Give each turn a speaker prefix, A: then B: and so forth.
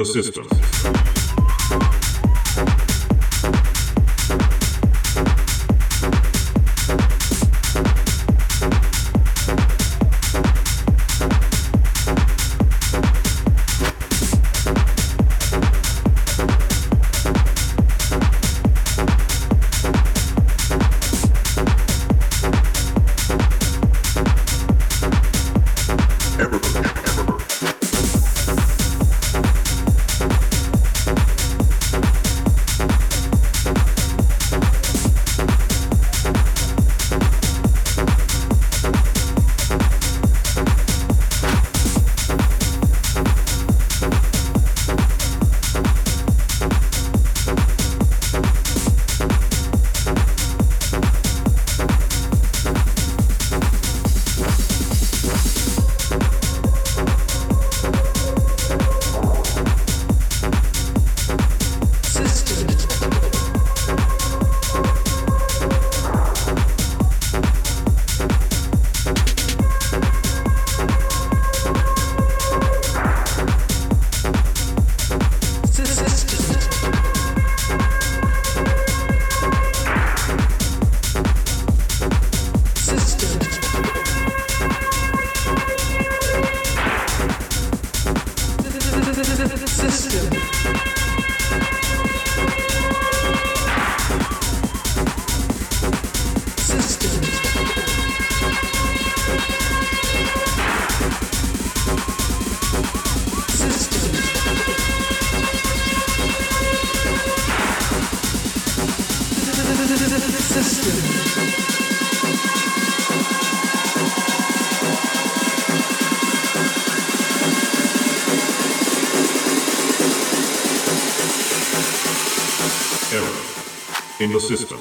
A: the system. The system.